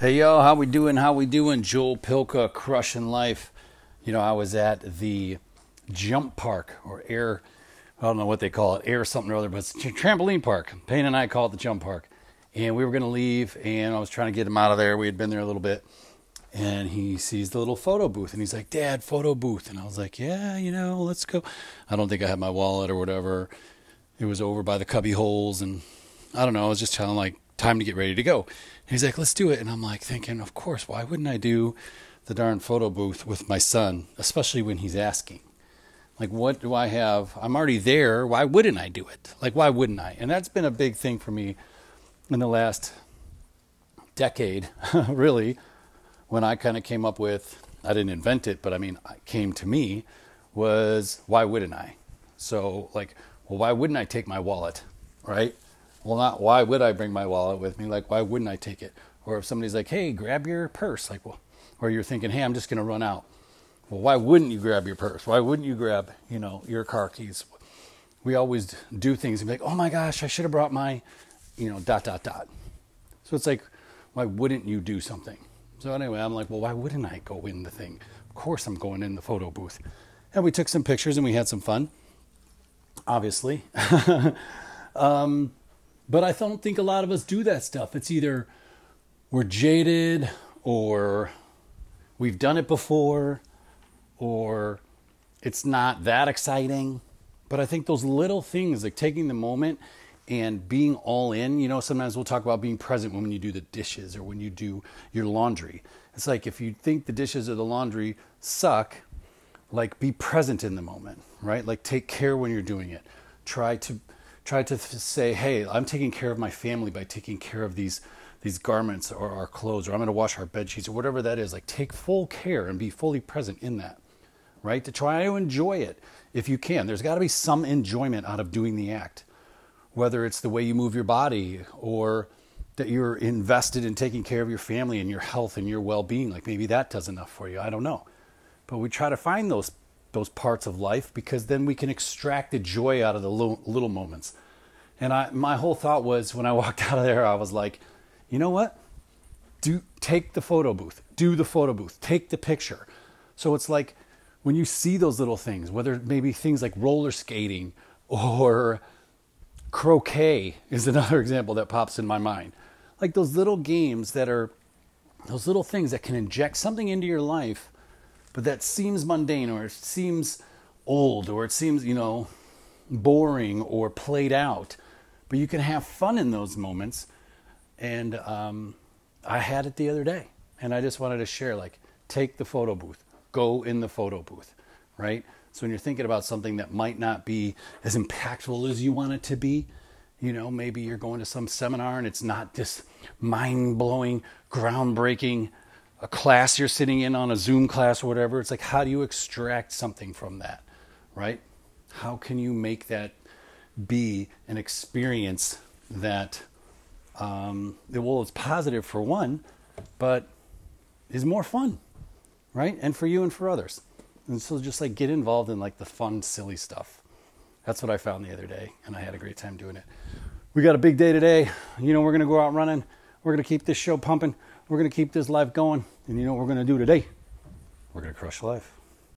Hey yo, how we doing? How we doing? Joel Pilka, crushing life. You know, I was at the jump park or air. I don't know what they call it, air something or other, but it's a trampoline park. Payne and I call it the jump park, and we were going to leave, and I was trying to get him out of there. We had been there a little bit, and he sees the little photo booth, and he's like, "Dad, photo booth," and I was like, "Yeah, you know, let's go." I don't think I had my wallet or whatever. It was over by the cubby holes, and I don't know. I was just telling like time to get ready to go. he's like, let's do it. And I'm like thinking, of course, why wouldn't I do the darn photo booth with my son, especially when he's asking? Like, what do I have? I'm already there. Why wouldn't I do it? Like, why wouldn't I? And that's been a big thing for me in the last decade, really, when I kind of came up with, I didn't invent it, but I mean, it came to me, was why wouldn't I? So, like, well, why wouldn't I take my wallet, right? Well, not why would I bring my wallet with me? Like, why wouldn't I take it? Or if somebody's like, hey, grab your purse, like, well, or you're thinking, hey, I'm just going to run out. Well, why wouldn't you grab your purse? Why wouldn't you grab, you know, your car keys? We always do things and be like, oh my gosh, I should have brought my, you know, dot, dot, dot. So it's like, why wouldn't you do something? So anyway, I'm like, well, why wouldn't I go in the thing? Of course I'm going in the photo booth. And we took some pictures and we had some fun, obviously. um, but I don't think a lot of us do that stuff. It's either we're jaded or we've done it before or it's not that exciting. But I think those little things, like taking the moment and being all in, you know, sometimes we'll talk about being present when you do the dishes or when you do your laundry. It's like if you think the dishes or the laundry suck, like be present in the moment, right? Like take care when you're doing it. Try to try to say, hey, I'm taking care of my family by taking care of these these garments or our clothes, or I'm going to wash our bed sheets or whatever that is. Like take full care and be fully present in that, right? To try to enjoy it if you can. There's got to be some enjoyment out of doing the act, whether it's the way you move your body or that you're invested in taking care of your family and your health and your well-being. Like maybe that does enough for you. I don't know, but we try to find those those parts of life because then we can extract the joy out of the little, little moments. And I, my whole thought was when I walked out of there, I was like, you know what? Do take the photo booth, do the photo booth, take the picture. So it's like when you see those little things, whether maybe things like roller skating or croquet is another example that pops in my mind. Like those little games that are those little things that can inject something into your life but that seems mundane or it seems old or it seems, you know, boring or played out. But you can have fun in those moments. And um, I had it the other day. And I just wanted to share like, take the photo booth, go in the photo booth, right? So when you're thinking about something that might not be as impactful as you want it to be, you know, maybe you're going to some seminar and it's not this mind blowing, groundbreaking a class you're sitting in on a Zoom class or whatever. It's like, how do you extract something from that, right? How can you make that be an experience that, um, well, it's positive for one, but is more fun, right? And for you and for others. And so just like get involved in like the fun, silly stuff. That's what I found the other day, and I had a great time doing it. We got a big day today. You know, we're going to go out running. We're going to keep this show pumping. We're going to keep this life going. And you know what we're going to do today? We're going to crush life.